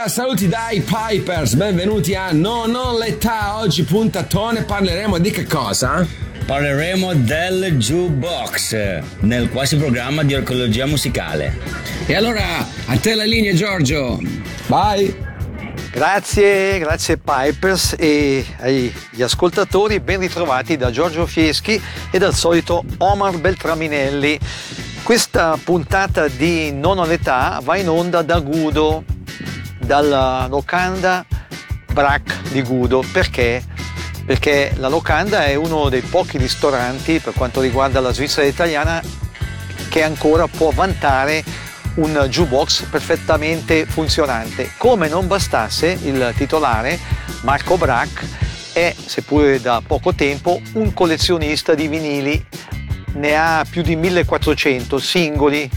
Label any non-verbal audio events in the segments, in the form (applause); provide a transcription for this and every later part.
Buonasera, saluti dai Pipers, benvenuti a No Non l'età, oggi puntatone parleremo di che cosa? Parleremo del jukebox nel quasi programma di archeologia musicale. E allora, a te la linea Giorgio. Vai. Grazie, grazie Pipers e agli ascoltatori, ben ritrovati da Giorgio Fieschi e dal solito Omar Beltraminelli. Questa puntata di Non ho l'età va in onda da Gudo, dalla locanda Brac di Gudo. Perché? Perché la locanda è uno dei pochi ristoranti per quanto riguarda la Svizzera italiana che ancora può vantare un jukebox perfettamente funzionante. Come non bastasse, il titolare, Marco Brac, è, seppure da poco tempo, un collezionista di vinili. Ne ha più di 1400 singoli,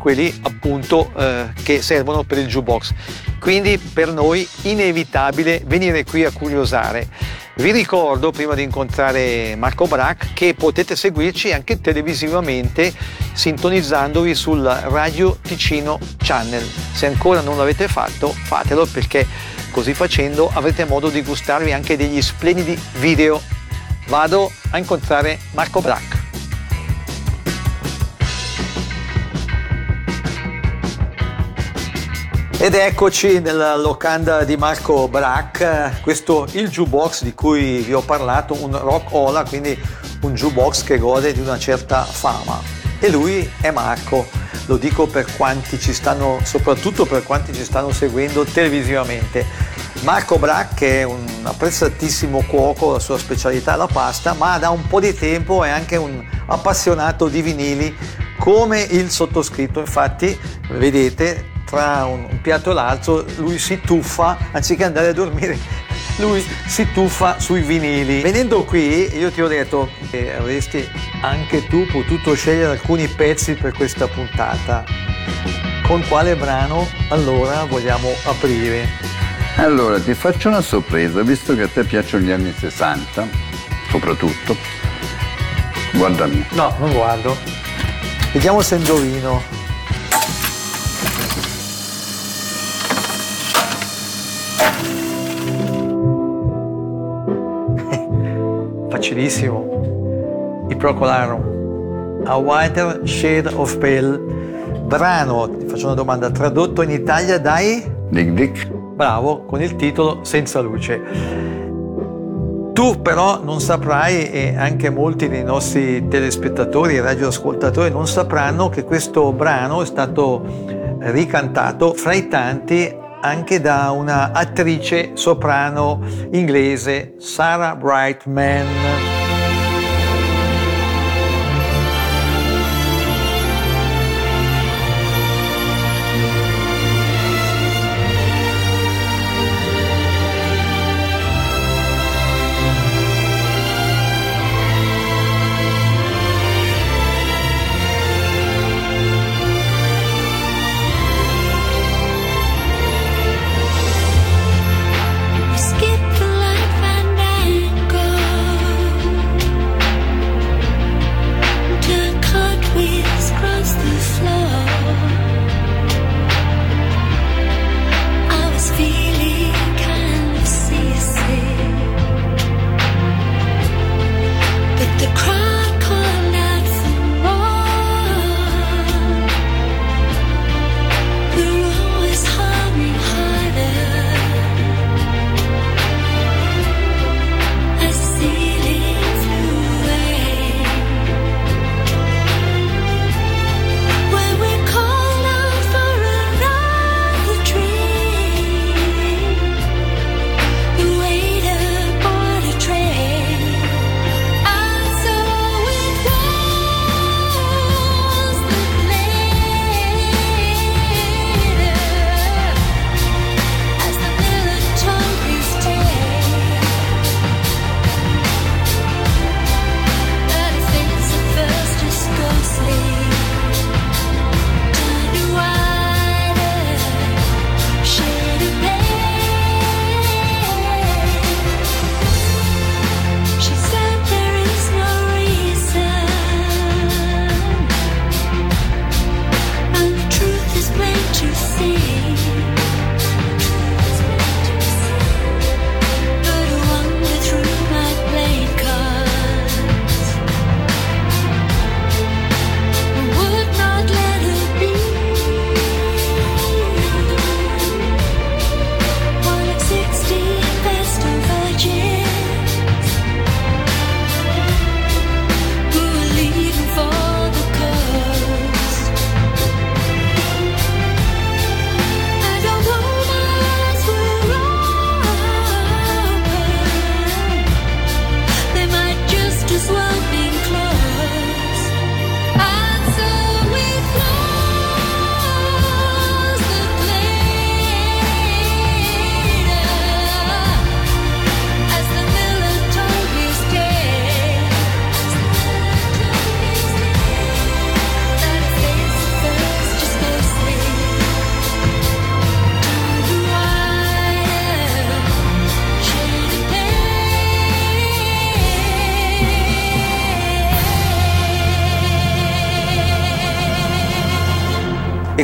quelli appunto eh, che servono per il jukebox. Quindi per noi inevitabile venire qui a curiosare. Vi ricordo, prima di incontrare Marco Brac, che potete seguirci anche televisivamente sintonizzandovi sul Radio Ticino Channel. Se ancora non l'avete fatto, fatelo perché così facendo avrete modo di gustarvi anche degli splendidi video. Vado a incontrare Marco Brac. Ed eccoci nella locanda di Marco Brac, questo il jukebox di cui vi ho parlato, un rock ola, quindi un jukebox che gode di una certa fama. E lui è Marco, lo dico per quanti ci stanno, soprattutto per quanti ci stanno seguendo televisivamente. Marco Brac è un apprezzatissimo cuoco, la sua specialità è la pasta, ma da un po' di tempo è anche un appassionato di vinili come il sottoscritto. Infatti, vedete, tra un, un piatto e l'altro lui si tuffa, anziché andare a dormire, (laughs) lui si tuffa sui vinili. Venendo qui io ti ho detto che avresti anche tu potuto scegliere alcuni pezzi per questa puntata. Con quale brano allora vogliamo aprire? Allora ti faccio una sorpresa, visto che a te piacciono gli anni 60, soprattutto. Guardami. No, non guardo. Vediamo se indovino. Facilissimo. I Procolarum. A Whiter Shade of Pale. Brano, ti faccio una domanda, tradotto in Italia dai? Dick Dick. Bravo, con il titolo Senza luce. Tu però non saprai, e anche molti dei nostri telespettatori e radioascoltatori non sapranno che questo brano è stato ricantato fra i tanti anche da una attrice soprano inglese, Sarah Brightman.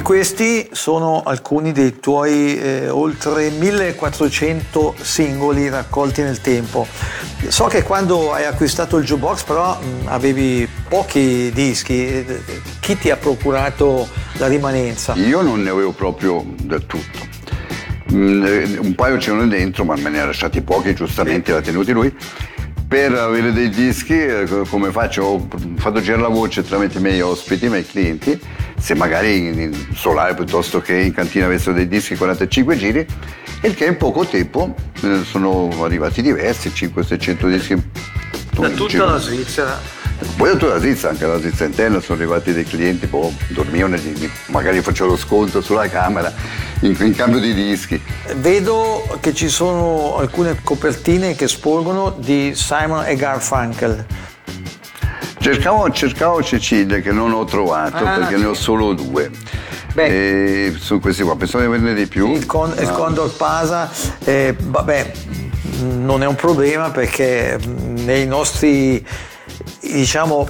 Questi sono alcuni dei tuoi eh, oltre 1400 singoli raccolti nel tempo. So che quando hai acquistato il jukebox però mh, avevi pochi dischi, chi ti ha procurato la rimanenza? Io non ne avevo proprio del tutto. Mm, eh, un paio c'erano dentro, ma me ne ha lasciati pochi, giustamente l'ha tenuti lui per avere dei dischi, eh, come faccio? Ho fatto girare la voce tramite i miei ospiti, i miei clienti, se magari in solare piuttosto che in cantina avessero dei dischi 45 giri, e che in poco tempo eh, sono arrivati diversi, 500-600 dischi. Da tutta la Svizzera. Poi da tutta la Svizzera, anche dalla Svizzera interna sono arrivati dei clienti, poi dormivano, magari facevo lo sconto sulla camera in, in, cambio di dischi. Vedo che ci sono alcune copertine che sporgono di Simon e Garfunkel. Cercavo, cercavo Cecilia che non ho trovato ah, perché sì. ne ho solo due. Beh, e sono questi qua, pensavo di averne di più. Il, con, no. il Condor Pasa, eh, vabbè, non è un problema perché nei nostri diciamo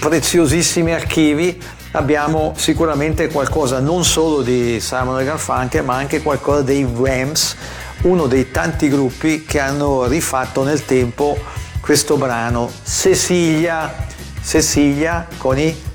preziosissimi archivi abbiamo sicuramente qualcosa non solo di Simon Garfunkel ma anche qualcosa dei Rams uno dei tanti gruppi che hanno rifatto nel tempo questo brano Cecilia Cecilia con i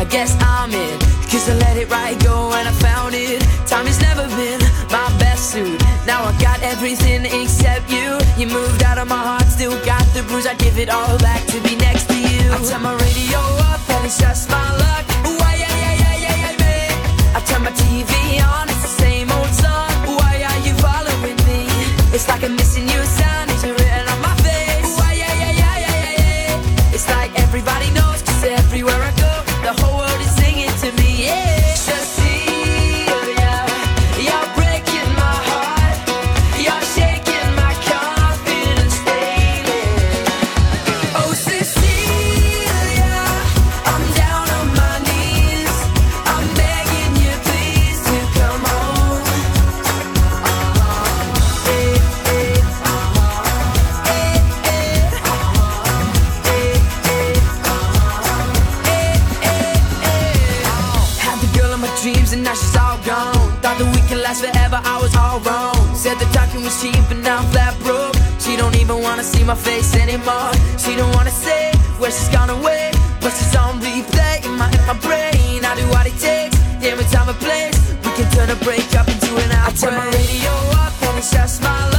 I guess I'm in. Cause I let it right go and I found it. Time has never been my best suit. Now I got everything except you. You moved got the bruise. I give it all back to be next to you. I turn my radio up and it's just my luck. Ooh, yeah, yeah, yeah, yeah, yeah, yeah. I turn my TV on, it's the same old song. Why are you following me? It's like I'm last forever, I was all wrong. Said the talking was cheap and now I'm flat broke. She don't even wanna see my face anymore. She don't wanna say where she's gone away But she's on replay in my, in my brain. I do what it takes, every time and place We can turn a break up into an outbreak I turn my radio up and it's just my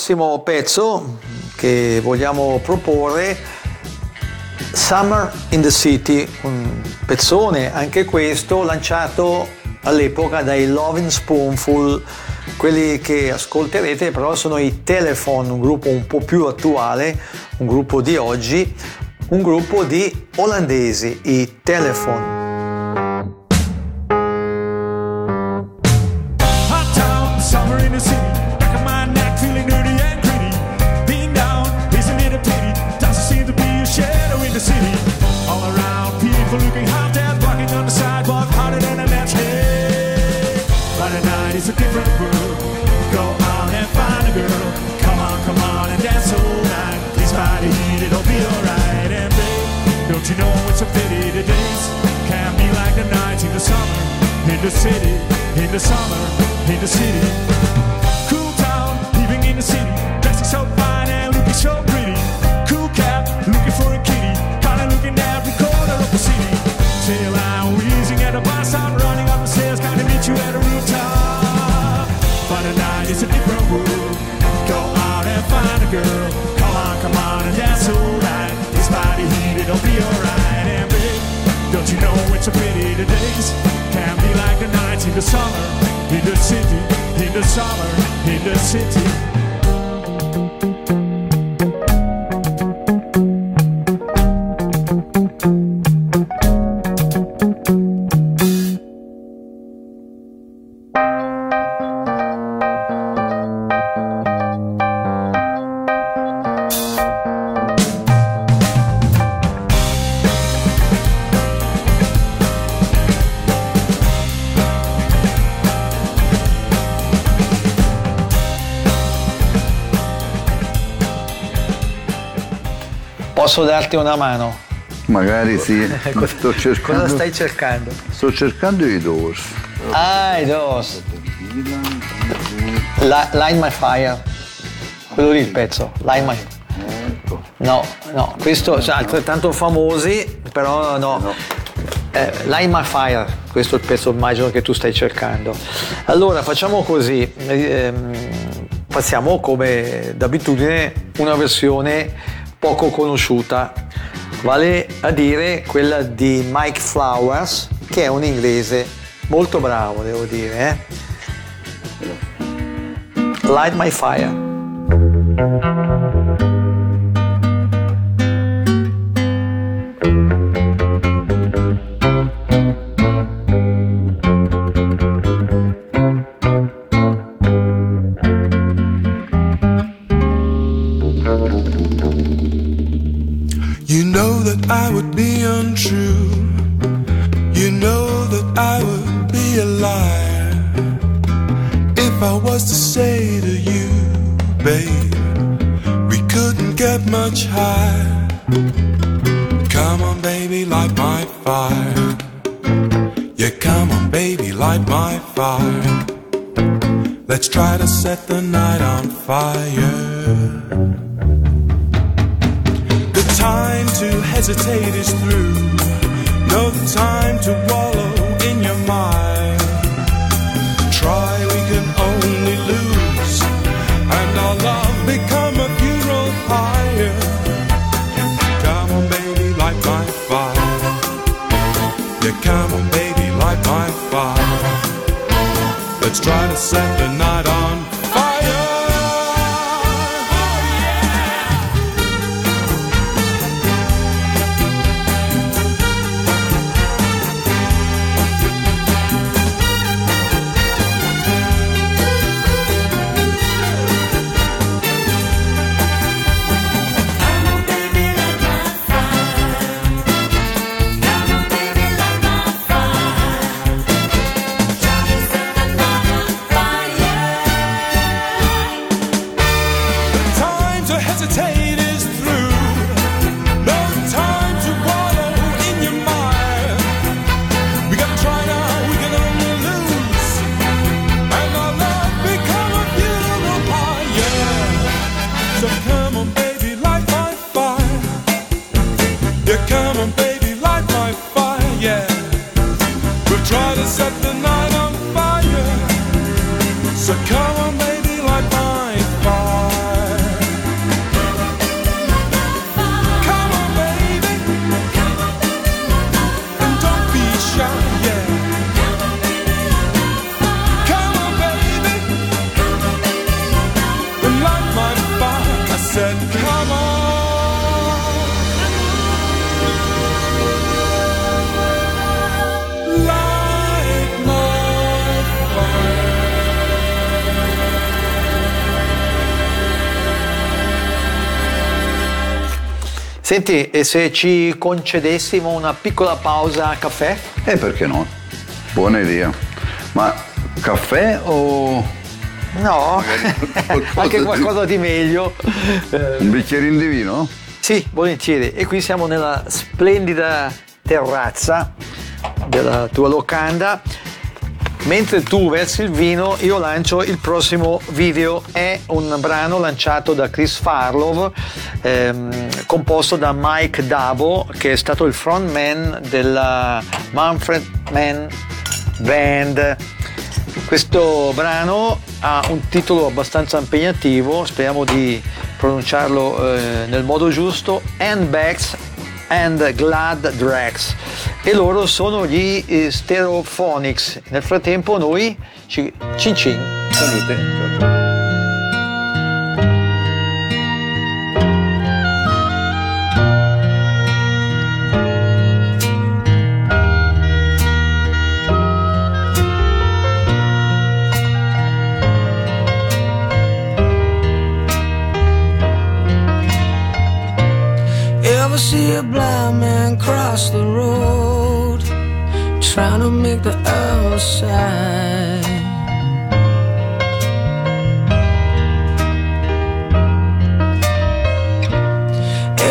prossimo pezzo che vogliamo proporre, Summer in the City, un pezzone anche questo lanciato all'epoca dai Loving Spoonful, quelli che ascolterete però sono i Telephone, un gruppo un po' più attuale, un gruppo di oggi, un gruppo di olandesi, i Telephone. posso darti una mano? Magari sì. (laughs) sto cercando, cosa stai cercando? Sto cercando i Doors. Ah, i Doors. La, line My Fire. Quello lì il pezzo. Line My Fire. No, no, questo cioè, altrettanto famosi, però no. no. Eh, Lime Fire, questo è il pezzo immagino che tu stai cercando. Allora facciamo così, ehm, passiamo come d'abitudine una versione poco conosciuta, vale a dire quella di Mike Flowers, che è un inglese molto bravo, devo dire. Eh? Light My Fire. Let's try to set the night on fire. The time to hesitate is through. No time to wallow in your mind. trying to set the night. said, Come on. Senti, e se ci concedessimo una piccola pausa a caffè? E eh, perché no? Buona idea. Ma caffè o No, (laughs) qualcosa anche di- qualcosa di meglio. Eh, un bicchierino di vino? Sì, volentieri. E qui siamo nella splendida terrazza della tua locanda. Mentre tu versi il vino, io lancio il prossimo video. È un brano lanciato da Chris Farlow, ehm, composto da Mike Dabo, che è stato il frontman della Manfred Mann Band. Questo brano ha un titolo abbastanza impegnativo, speriamo di pronunciarlo eh, nel modo giusto, Handbags and Glad Drags e loro sono gli eh, Stereophonics. Nel frattempo noi ci cin cin. Salute. See a blind man cross the road, trying to make the other side?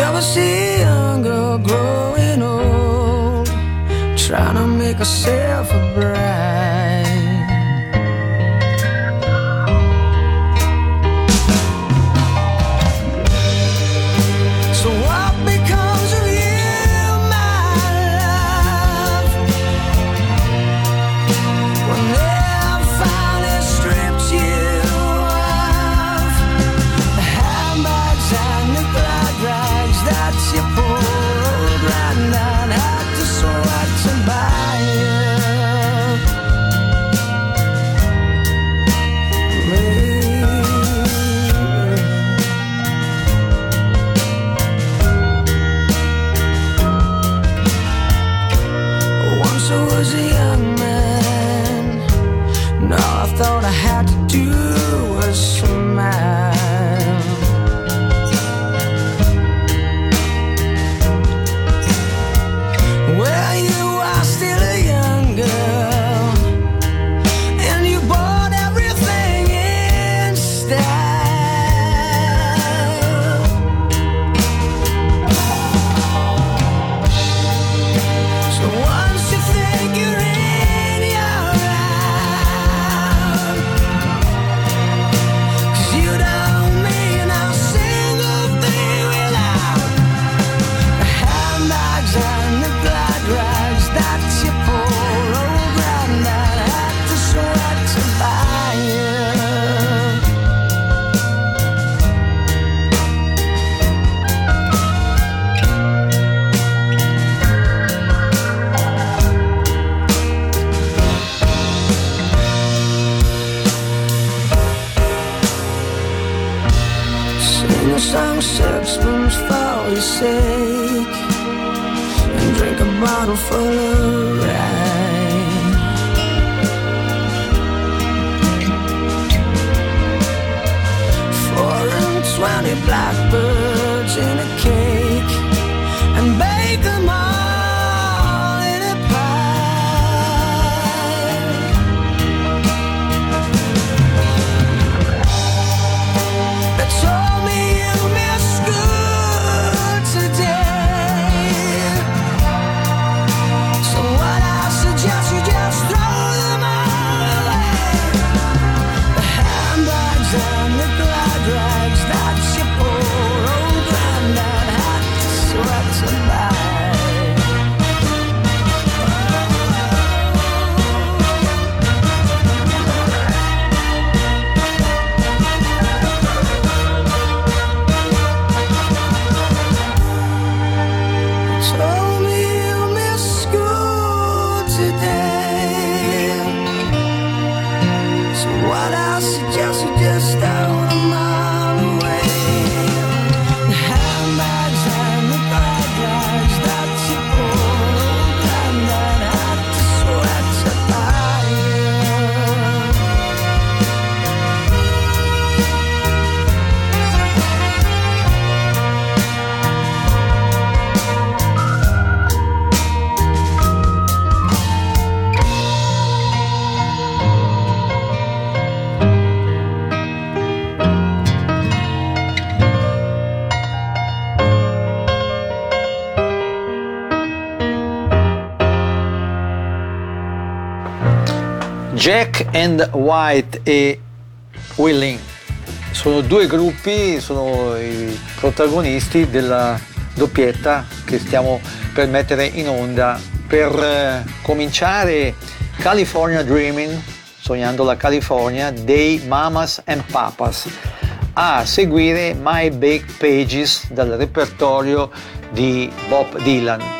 Ever see a young girl growing old, trying to make herself a bride? Your sake. And drink a bottle full of Jack and White e Willing sono due gruppi, sono i protagonisti della doppietta che stiamo per mettere in onda. Per eh, cominciare California Dreaming, sognando la California, dei Mamas and Papas, a seguire My Big Pages dal repertorio di Bob Dylan.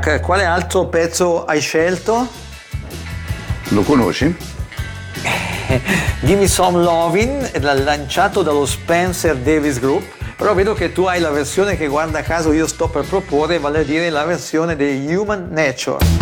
Brac, quale altro pezzo hai scelto? Lo conosci? (laughs) Gimme Some Lovin', è lanciato dallo Spencer Davis Group, però vedo che tu hai la versione che guarda caso io sto per proporre, vale a dire la versione di Human Nature.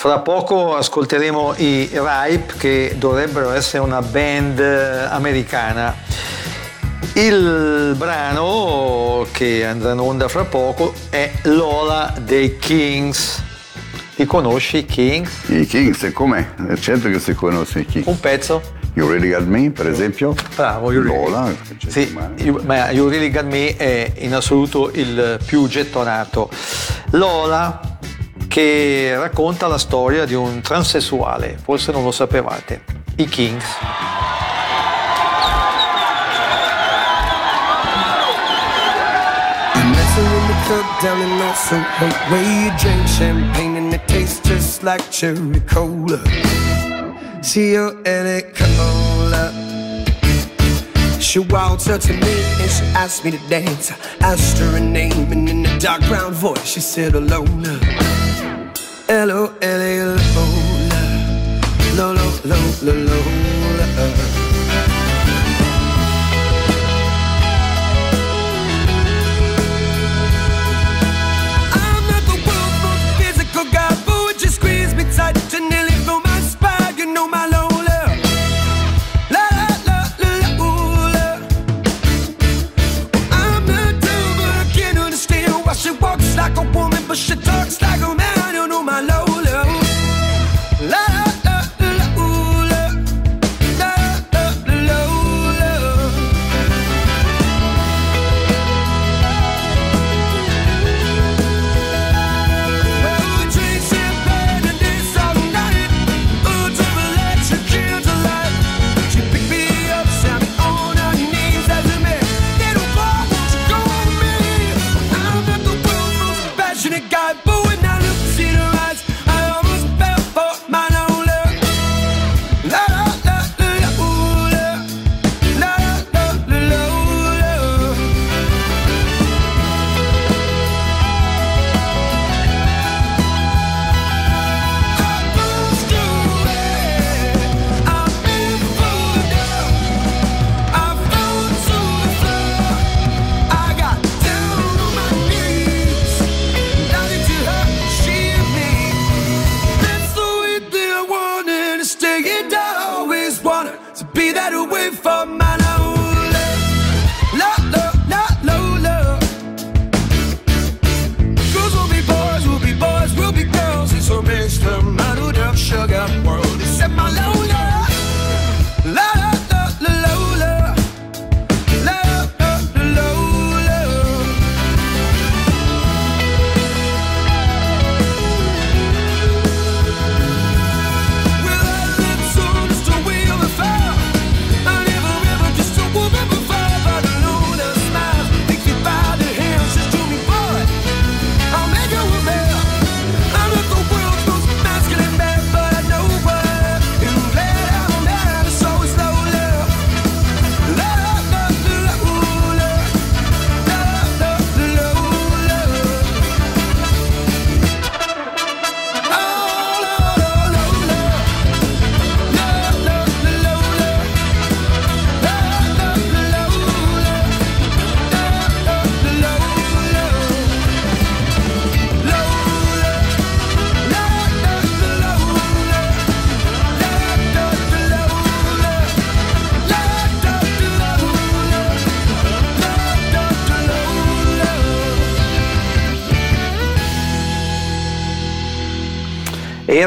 Fra poco ascolteremo i Ripe che dovrebbero essere una band eh, americana. Il brano che andrà in onda fra poco è Lola dei Kings. Li conosci i Kings? I Kings, com'è? È certo che si conosce i Kings. Un pezzo? You Really Got Me, per esempio. Bravo, You Really- Lola. Sì, You- ma You Really Got Me è in assoluto il più gettonato. Lola che racconta la storia di un transessuale, forse non lo sapevate, i Kings. Down in Soho Where you drink champagne and it tastes just like cherry cola. C-O-L-A cola. She walked up to me and she asked me to dance. I asked her her name and in a dark brown voice she said Lola L-O-L-A Lola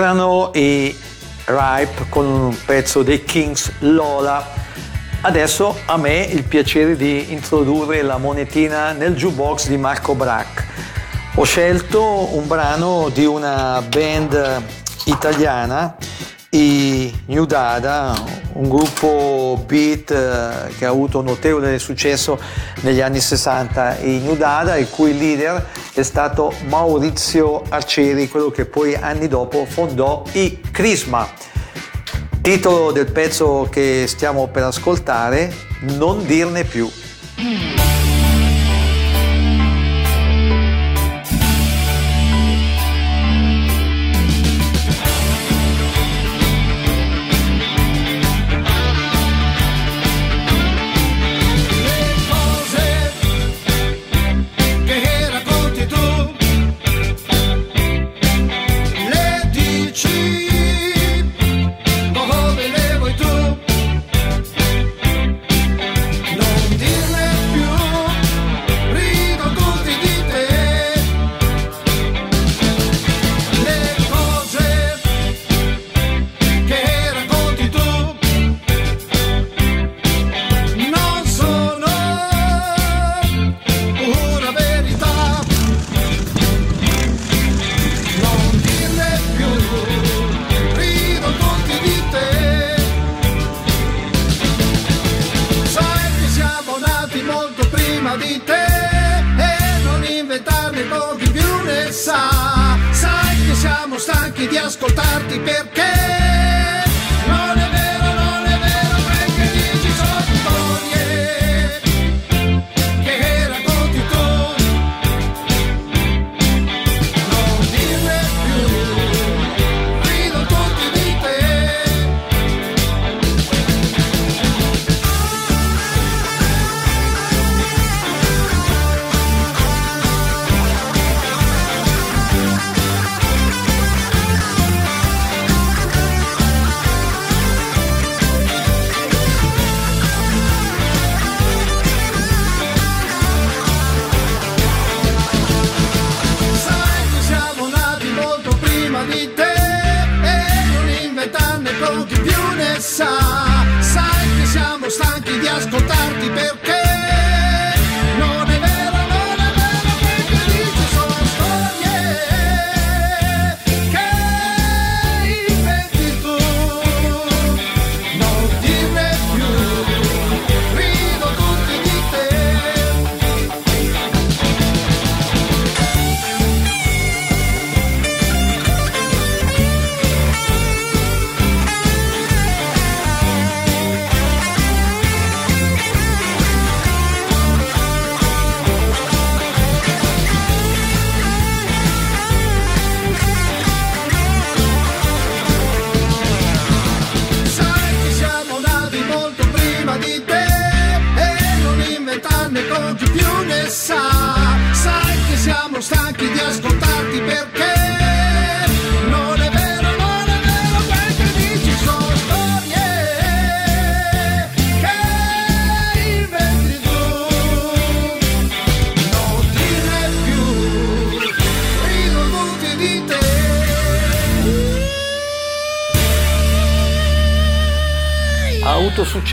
Erano i Ripe con un pezzo dei Kings Lola. Adesso a me il piacere di introdurre la monetina nel jukebox di Marco Brac. Ho scelto un brano di una band italiana, i New Dada, un gruppo beat eh, che ha avuto notevole successo negli anni 60. I New Dada, il cui leader è stato Maurizio Arcieri, quello che poi anni dopo fondò i Crisma. Titolo del pezzo che stiamo per ascoltare, Non dirne più. (clears throat)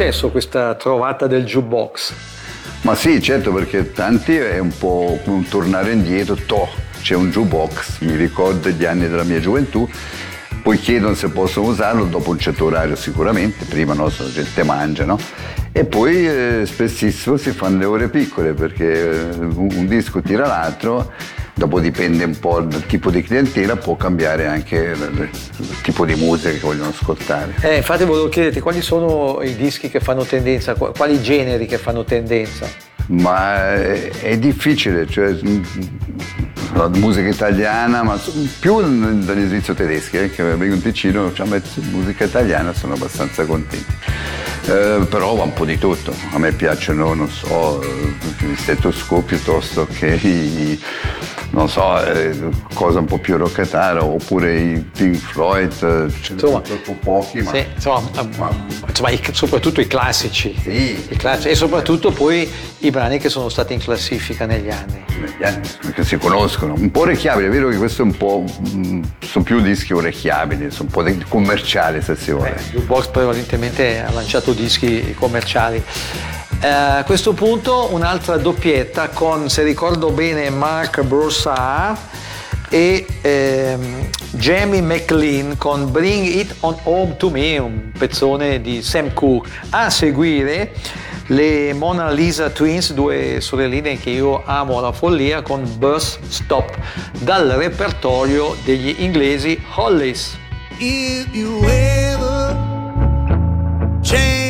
successo questa trovata del jukebox. Ma sì, certo, perché tanti è un po' un tornare indietro, toh, c'è un jukebox, mi ricordo gli anni della mia gioventù, poi chiedono se possono usarlo dopo un certo orario sicuramente, prima no, la gente mangia, no? E poi eh, spessissimo si fanno le ore piccole perché eh, un, un disco tira l'altro, dopo dipende un po' dal tipo di clientela, può cambiare anche il, tipo di musica che vogliono ascoltare. Eh, infatti volevo chiederti quali sono i dischi che fanno tendenza, qu- quali generi che fanno tendenza. Ma è, è difficile, cioè la musica italiana, ma più dagli svizzeri tedeschi, eh, che vengo in Ticino, cioè, beh, musica italiana sono abbastanza contenti. Eh, però va un po' di tutto, a me piacciono, non so, eh, gli stetoscopi piuttosto che i, non so, eh, cosa un po' più roccatara, oppure i Pink Floyd, eh, ce Insomma, troppo pochi, ma Sì, insomma, ehm, insomma, i- soprattutto i classici. Sì. I classici, e soprattutto poi i brani che sono stati in classifica negli anni. negli anni che si conoscono. Un po' orecchiabili, è vero che questo è un po'. mm, sono più dischi orecchiabili, sono un po' commerciali se si vuole. Jukebox prevalentemente ha lanciato dischi commerciali. Eh, a questo punto un'altra doppietta con, se ricordo bene, Mark Broussard e ehm, Jamie McLean con Bring It On Home To Me, un pezzone di Sam Cooke. A seguire le Mona Lisa Twins, due sorelline che io amo alla follia, con Bus Stop, dal repertorio degli inglesi Hollies. If you ever change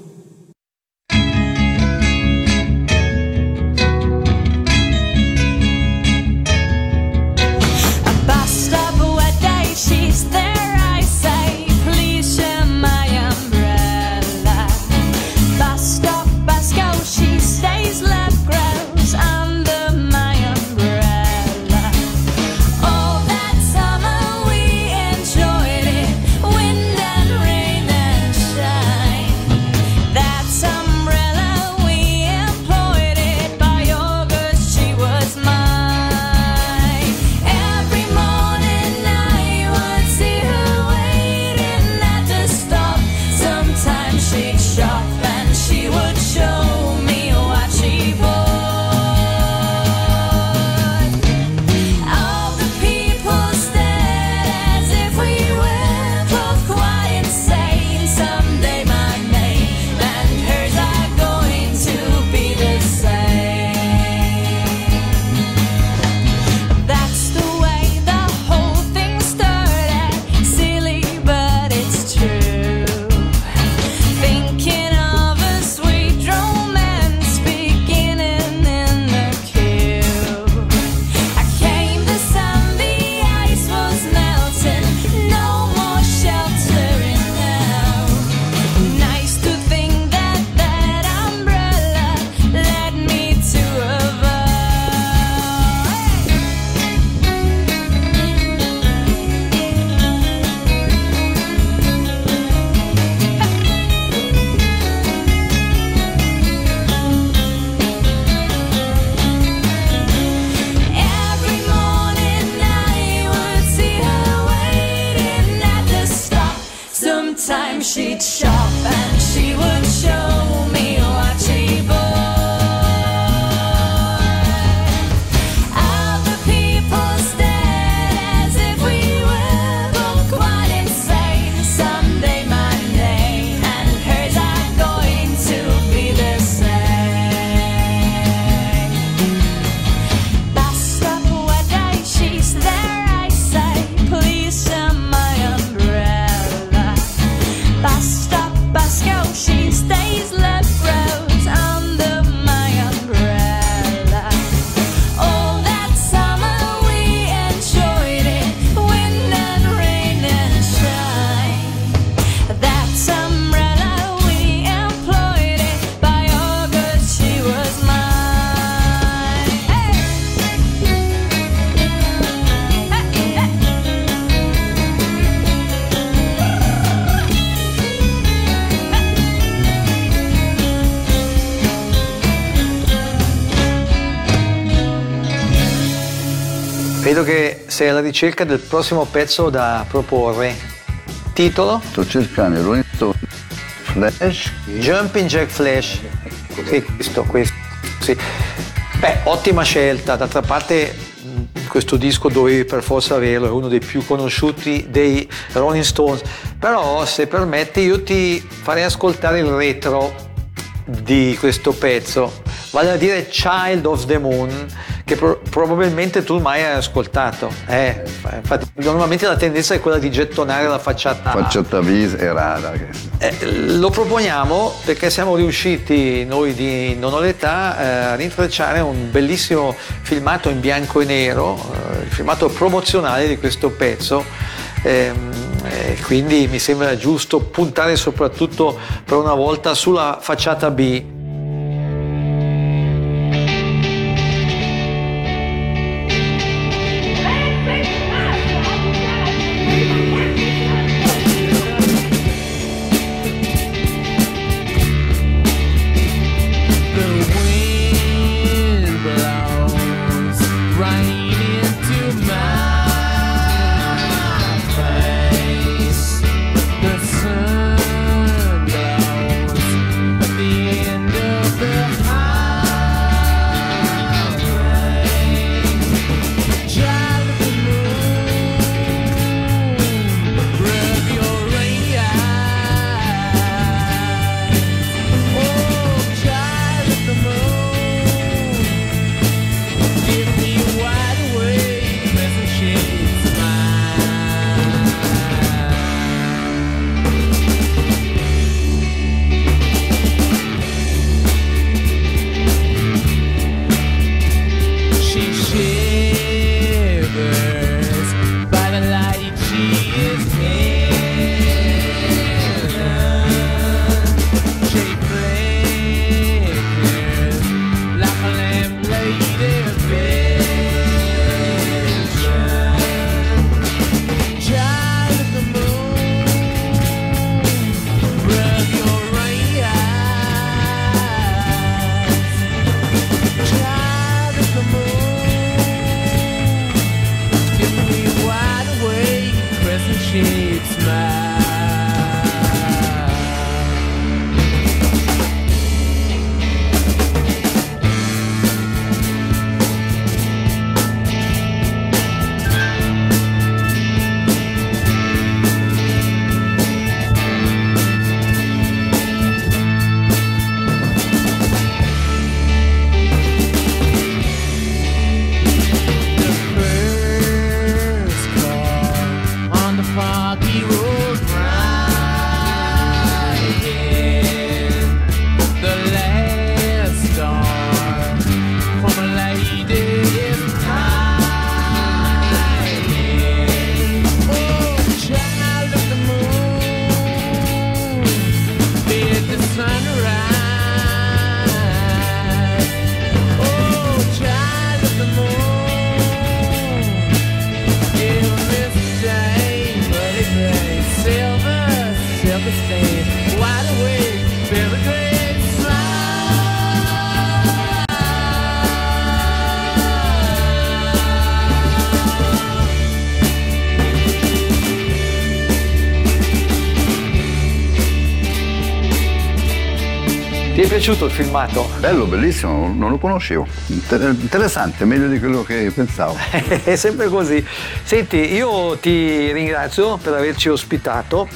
she'd shop and she would show. Ricerca del prossimo pezzo da proporre. Titolo? Sto cercando Rolling Stone Flash. Jumping Jack Flash. Sì, questo, questo. Sì. Beh, ottima scelta. D'altra parte questo disco dovevi per forza averlo, è uno dei più conosciuti dei Rolling Stones. Però, se permetti, io ti farei ascoltare il retro di questo pezzo, vale a dire Child of the Moon, che pro- probabilmente tu mai hai ascoltato. Eh, infatti, normalmente la tendenza è quella di gettonare la facciata. Facciata vis e rara. Eh, lo proponiamo perché siamo riusciti noi di Non ho l'età eh, a rintracciare un bellissimo filmato in bianco e nero, eh, il filmato promozionale di questo pezzo. Ehm, quindi mi sembra giusto puntare soprattutto per una volta sulla facciata B. piaciuto il filmato? Bello, bellissimo, non lo conoscevo. Inter- interessante, meglio di quello che pensavo. (laughs) È sempre così. Senti, io ti ringrazio per averci ospitato,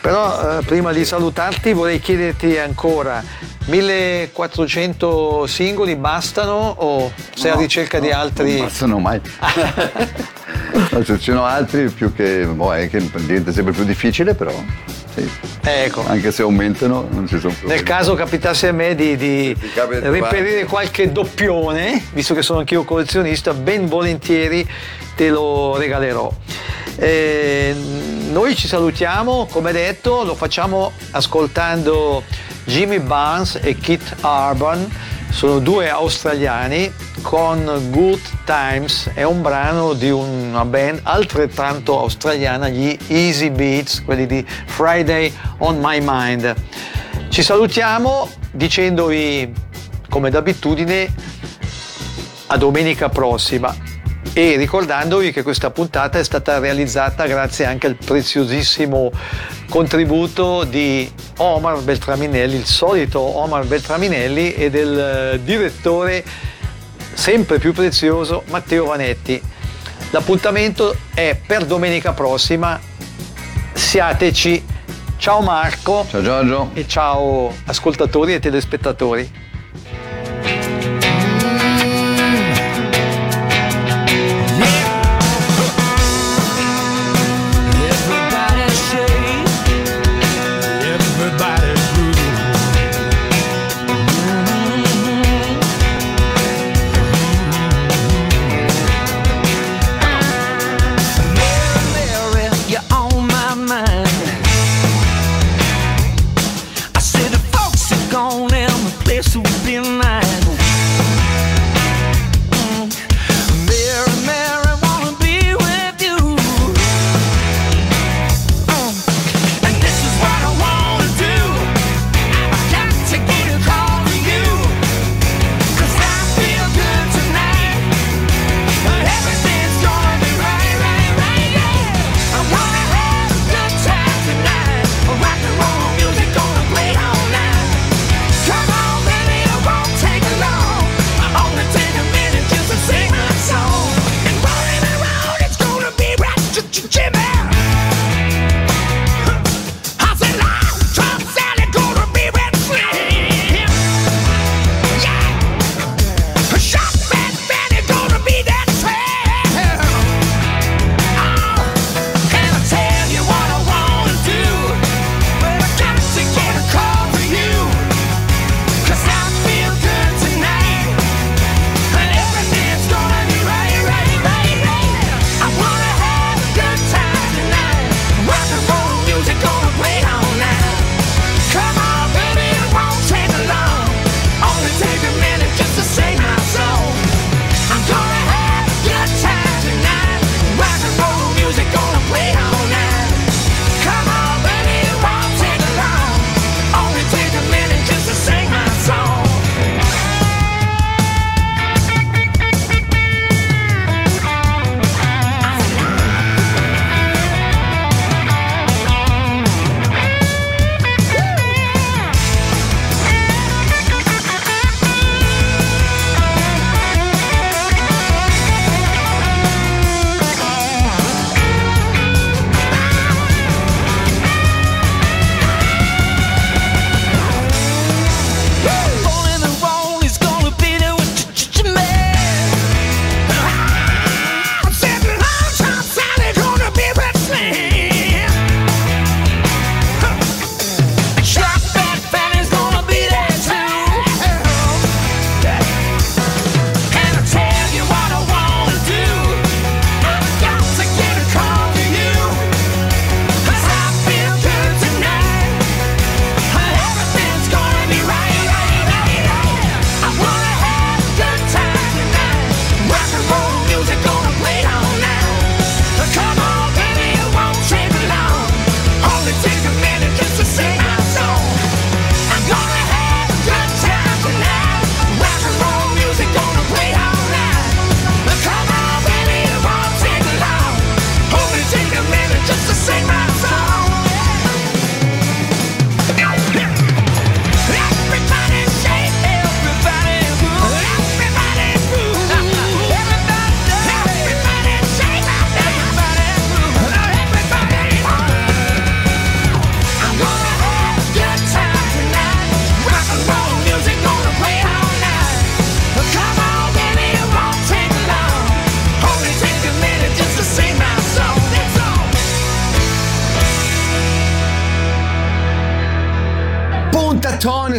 però eh, prima di salutarti vorrei chiederti ancora, 1400 singoli bastano o sei a ricerca di altri? Non bastano mai. (laughs) No, ci sono altri più che, boh, è che diventa sempre più difficile, però sì. Ecco. anche se aumentano non ci sono Nel problemi. caso capitasse a me di, di reperire qualche doppione, visto che sono anch'io collezionista, ben volentieri te lo regalerò. Eh, noi ci salutiamo, come detto, lo facciamo ascoltando Jimmy Barnes e Kit Urban, sono due australiani con Good Times, è un brano di una band altrettanto australiana, gli Easy Beats, quelli di Friday on My Mind. Ci salutiamo dicendovi, come d'abitudine, a domenica prossima e ricordandovi che questa puntata è stata realizzata grazie anche al preziosissimo contributo di Omar Beltraminelli, il solito Omar Beltraminelli e del eh, direttore sempre più prezioso Matteo Vanetti. L'appuntamento è per domenica prossima. Siateci. Ciao Marco. Ciao Giorgio. E ciao ascoltatori e telespettatori.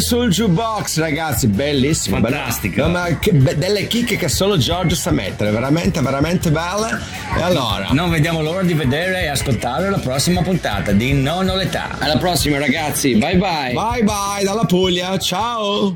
sul jukebox, ragazzi, bellissimo. Fantastico. Ma che, be- delle chicche che solo Giorgio sa mettere, veramente, veramente belle. E allora. Non vediamo l'ora di vedere e ascoltare la prossima puntata di Non l'età. Alla prossima, ragazzi. Bye bye. Bye bye dalla Puglia. Ciao.